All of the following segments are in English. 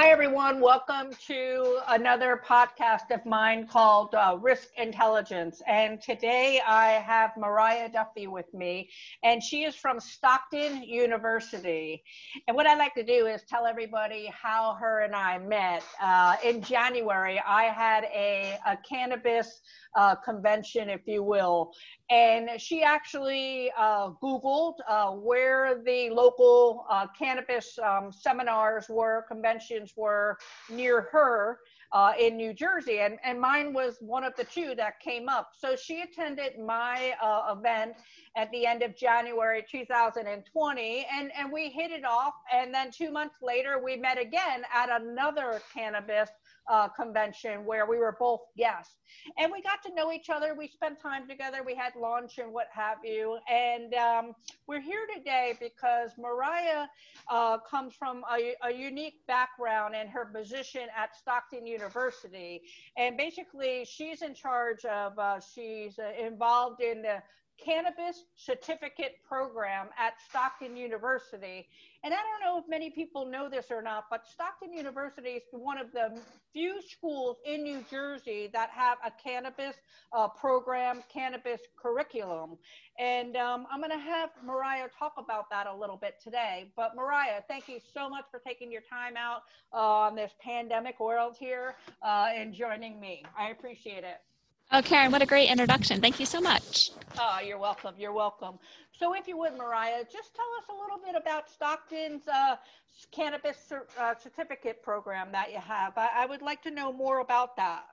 Hi, everyone. Welcome to another podcast of mine called uh, Risk Intelligence. And today I have Mariah Duffy with me, and she is from Stockton University. And what I'd like to do is tell everybody how her and I met. Uh, in January, I had a, a cannabis uh, convention, if you will. And she actually uh, Googled uh, where the local uh, cannabis um, seminars were, conventions were near her. Uh, in New Jersey, and, and mine was one of the two that came up. So she attended my uh, event at the end of January 2020, and, and we hit it off. And then two months later, we met again at another cannabis uh, convention where we were both guests. And we got to know each other. We spent time together. We had lunch and what have you. And um, we're here today because Mariah uh, comes from a, a, unique background in her position at Stockton University. And basically, she's in charge of, uh, she's uh, involved in the cannabis certificate program at Stockton University. And I don't know if many people know this or not, but Stockton University is one of the few schools in New Jersey that have a cannabis uh, program, cannabis curriculum. And um, I'm going to have Mariah talk about that a little bit today. But Mariah, thank you so much for taking your time out uh, on this pandemic world here uh, and joining me. I appreciate it. Oh, Karen, what a great introduction. Thank you so much. Oh, you're welcome. You're welcome. So, if you would, Mariah, just tell us a little bit about Stockton's uh, cannabis cer- uh, certificate program that you have. I-, I would like to know more about that.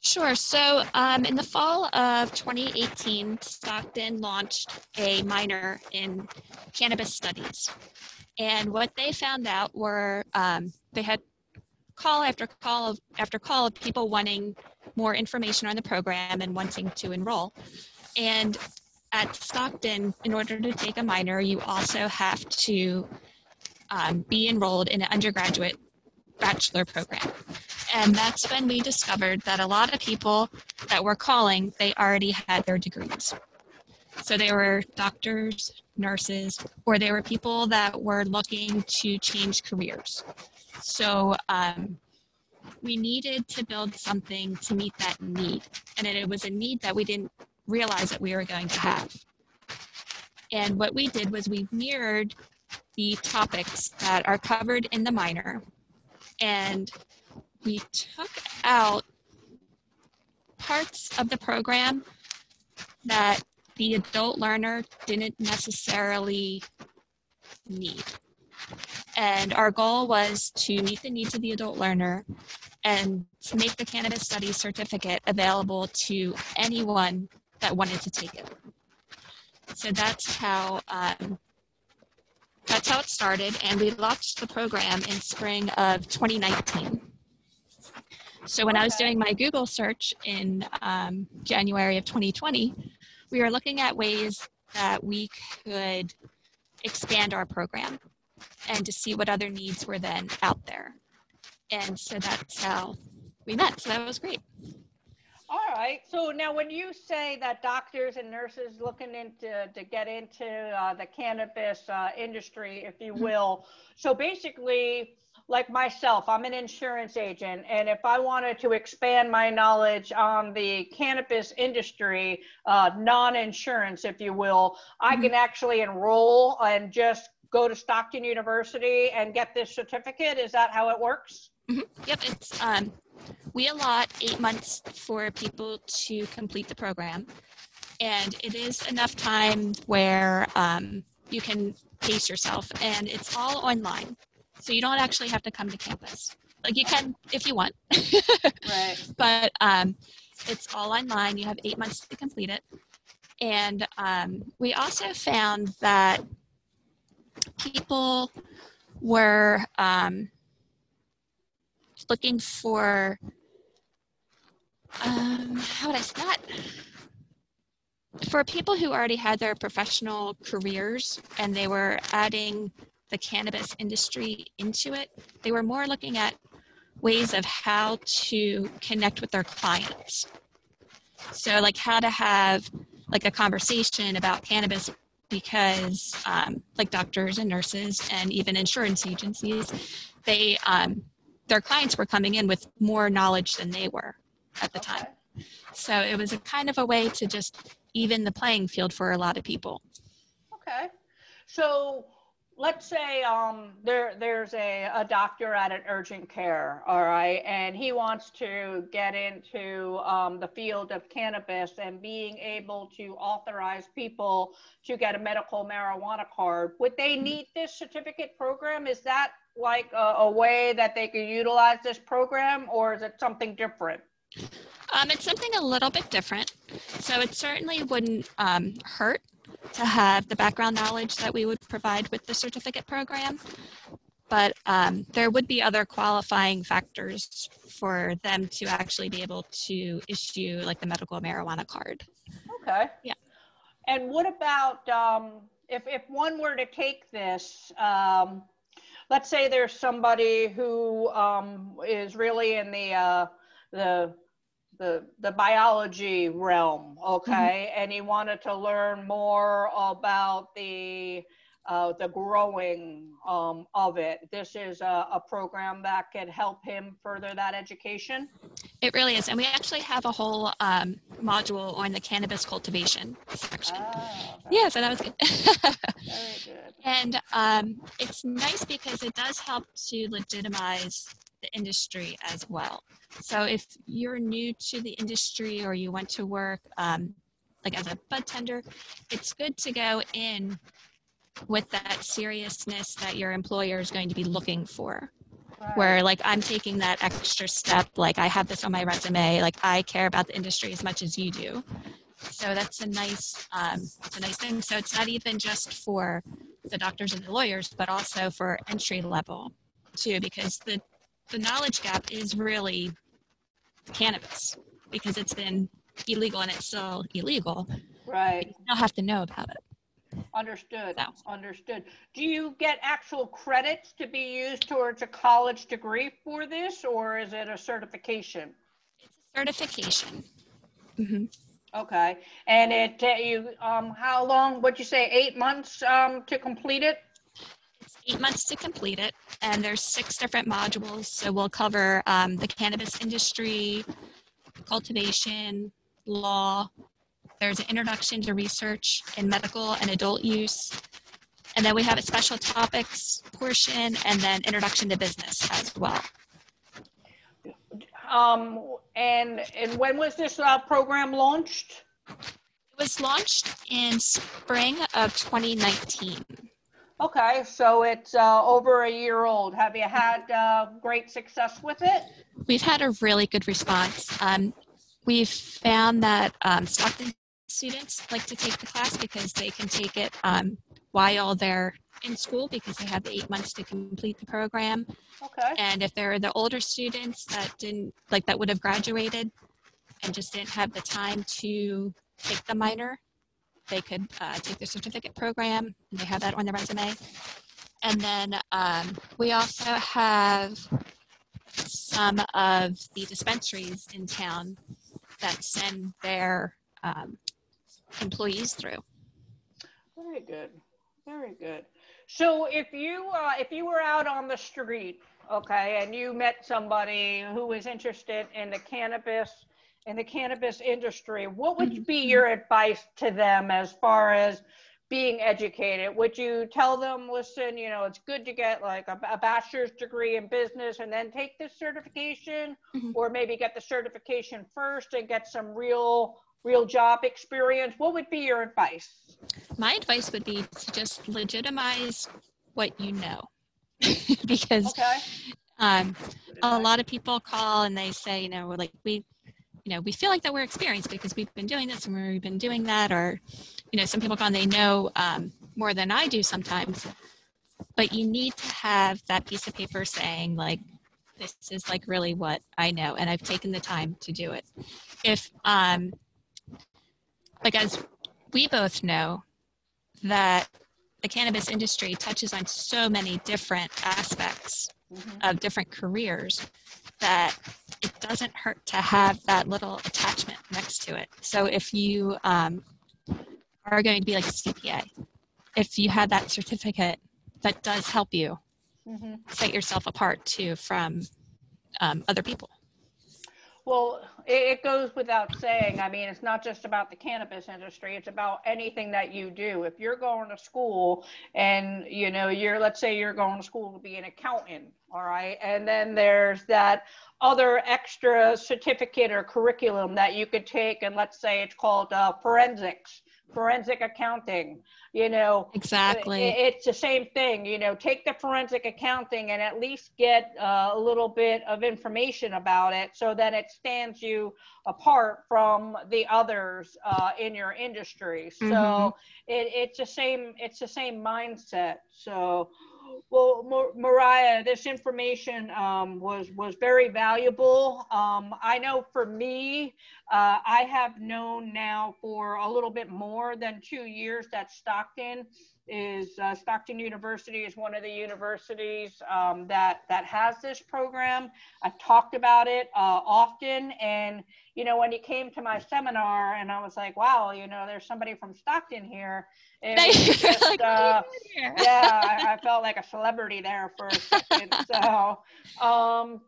Sure. So, um, in the fall of 2018, Stockton launched a minor in cannabis studies. And what they found out were um, they had call after call after call of people wanting more information on the program and wanting to enroll. And at Stockton, in order to take a minor, you also have to um, be enrolled in an undergraduate bachelor program. And that's when we discovered that a lot of people that were calling, they already had their degrees. So they were doctors, nurses, or they were people that were looking to change careers. So um, we needed to build something to meet that need. And it was a need that we didn't realize that we were going to have. And what we did was we mirrored the topics that are covered in the minor and we took out parts of the program that the adult learner didn't necessarily need. And our goal was to meet the needs of the adult learner and to make the cannabis studies certificate available to anyone that wanted to take it. So that's how um, that's how it started, and we launched the program in spring of 2019. So when I was doing my Google search in um, January of 2020, we were looking at ways that we could expand our program and to see what other needs were then out there. And so that's how we met. So that was great. All right. So now, when you say that doctors and nurses looking into to get into uh, the cannabis uh, industry, if you mm-hmm. will, so basically, like myself, I'm an insurance agent, and if I wanted to expand my knowledge on the cannabis industry, uh, non-insurance, if you will, I mm-hmm. can actually enroll and just go to Stockton University and get this certificate? Is that how it works? Mm-hmm. Yep, it's um, we allot eight months for people to complete the program, and it is enough time where um, you can pace yourself, and it's all online, so you don't actually have to come to campus. Like you can if you want, right? But um, it's all online. You have eight months to complete it, and um, we also found that people were um, looking for um, how would I not for people who already had their professional careers and they were adding the cannabis industry into it, they were more looking at ways of how to connect with their clients. So, like how to have like a conversation about cannabis because, um, like doctors and nurses and even insurance agencies, they um, their clients were coming in with more knowledge than they were at the time. So it was a kind of a way to just even the playing field for a lot of people. Okay. So let's say um, there there's a, a doctor at an urgent care, all right, and he wants to get into um, the field of cannabis and being able to authorize people to get a medical marijuana card. Would they mm-hmm. need this certificate program? Is that like a, a way that they could utilize this program, or is it something different? Um, it's something a little bit different. So it certainly wouldn't um, hurt to have the background knowledge that we would provide with the certificate program. But um, there would be other qualifying factors for them to actually be able to issue like the medical marijuana card. Okay. Yeah. And what about um, if, if one were to take this, um, let's say there's somebody who um, is really in the, uh, the the the biology realm, okay, mm-hmm. and he wanted to learn more about the uh, the growing um, of it. This is a, a, program that could help him further that education. It really is, and we actually have a whole um, module on the cannabis cultivation section. Oh, yeah, so that was good. Very good. And um, it's nice because it does help to legitimize the industry as well. So if you're new to the industry or you want to work um, like as a bud tender, it's good to go in with that seriousness that your employer is going to be looking for. Right. Where like I'm taking that extra step, like I have this on my resume, like I care about the industry as much as you do. So that's a nice, um, it's a nice thing. So it's not even just for the doctors and the lawyers, but also for entry level too, because the the knowledge gap is really cannabis because it's been illegal and it's still illegal. Right. You still have to know about it. Understood. So. Understood. Do you get actual credits to be used towards a college degree for this, or is it a certification? It's a certification. Mm-hmm. Okay. And it uh, you um how long? Would you say eight months um to complete it? Eight months to complete it, and there's six different modules. So we'll cover um, the cannabis industry, cultivation, law. There's an introduction to research in medical and adult use. And then we have a special topics portion and then introduction to business as well. Um, and, and when was this uh, program launched? It was launched in spring of 2019. Okay, so it's uh, over a year old. Have you had uh, great success with it? We've had a really good response. Um, we've found that um, Stockton students like to take the class because they can take it um, while they're in school because they have the eight months to complete the program. Okay. And if they're the older students that didn't like that would have graduated and just didn't have the time to take the minor, they could uh, take the certificate program. And they have that on their resume. And then um, we also have some of the dispensaries in town that send their um, employees through. Very good. Very good. So if you uh, if you were out on the street, okay, and you met somebody who was interested in the cannabis in the cannabis industry, what would be mm-hmm. your advice to them as far as being educated? Would you tell them, listen, you know, it's good to get like a, a bachelor's degree in business and then take this certification, mm-hmm. or maybe get the certification first and get some real real job experience? What would be your advice? My advice would be to just legitimize what you know. because okay. um, a lot of people call and they say, you know, we're like we you know, we feel like that we're experienced because we've been doing this and we've been doing that, or, you know, some people on they know um, more than I do sometimes. But you need to have that piece of paper saying, like, this is like really what I know, and I've taken the time to do it. If, um, like as we both know, that the cannabis industry touches on so many different aspects mm-hmm. of different careers that doesn't hurt to have that little attachment next to it. So if you um, are going to be like a CPA, if you have that certificate, that does help you mm-hmm. set yourself apart too from um, other people. Well, it goes without saying. I mean, it's not just about the cannabis industry, it's about anything that you do. If you're going to school and, you know, you're, let's say you're going to school to be an accountant, all right, and then there's that other extra certificate or curriculum that you could take, and let's say it's called uh, forensics forensic accounting you know? Exactly. It's the same thing you know take the forensic accounting and at least get uh, a little bit of information about it so that it stands you apart from the others uh, in your industry. So mm-hmm. it, it's the same it's the same mindset. So well, Mariah, this information um, was was very valuable. Um, I know for me, uh, I have known now for a little bit more than two years that Stockton is uh, Stockton University is one of the universities um, that that has this program. I've talked about it uh, often, and you know when you came to my seminar, and I was like, wow, you know, there's somebody from Stockton here. Just, like, uh, yeah, I, I, felt like a celebrity there for a second. so. Um,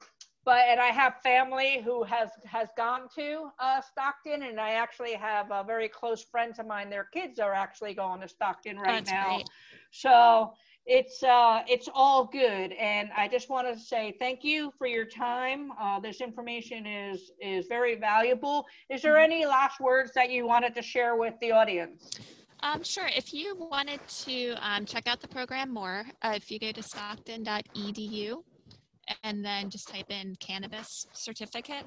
but and I have family who has has gone to uh, Stockton, and I actually have uh, very close friends of mine. Their kids are actually going to Stockton right That's now. Great. So it's uh, it's all good, and I just want to say thank you for your time. Uh, this information is is very valuable. Is there mm-hmm. any last words that you wanted to share with the audience? Um, sure. If you wanted to um, check out the program more, uh, if you go to stockton.edu and then just type in cannabis certificate,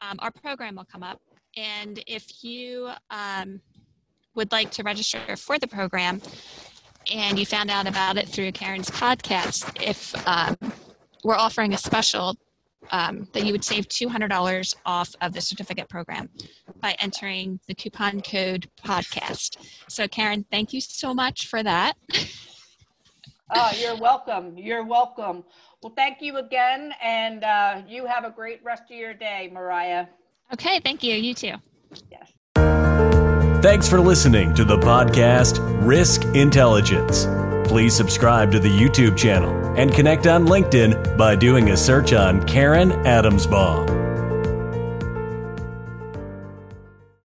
um, our program will come up. And if you um, would like to register for the program and you found out about it through Karen's podcast, if um, we're offering a special um, that you would save $200 off of the certificate program by entering the coupon code podcast. So, Karen, thank you so much for that. oh, you're welcome. You're welcome. Well, thank you again, and uh, you have a great rest of your day, Mariah. Okay, thank you. You too. Yes. Thanks for listening to the podcast Risk Intelligence. Please subscribe to the YouTube channel and connect on LinkedIn by doing a search on Karen Adamsbaum.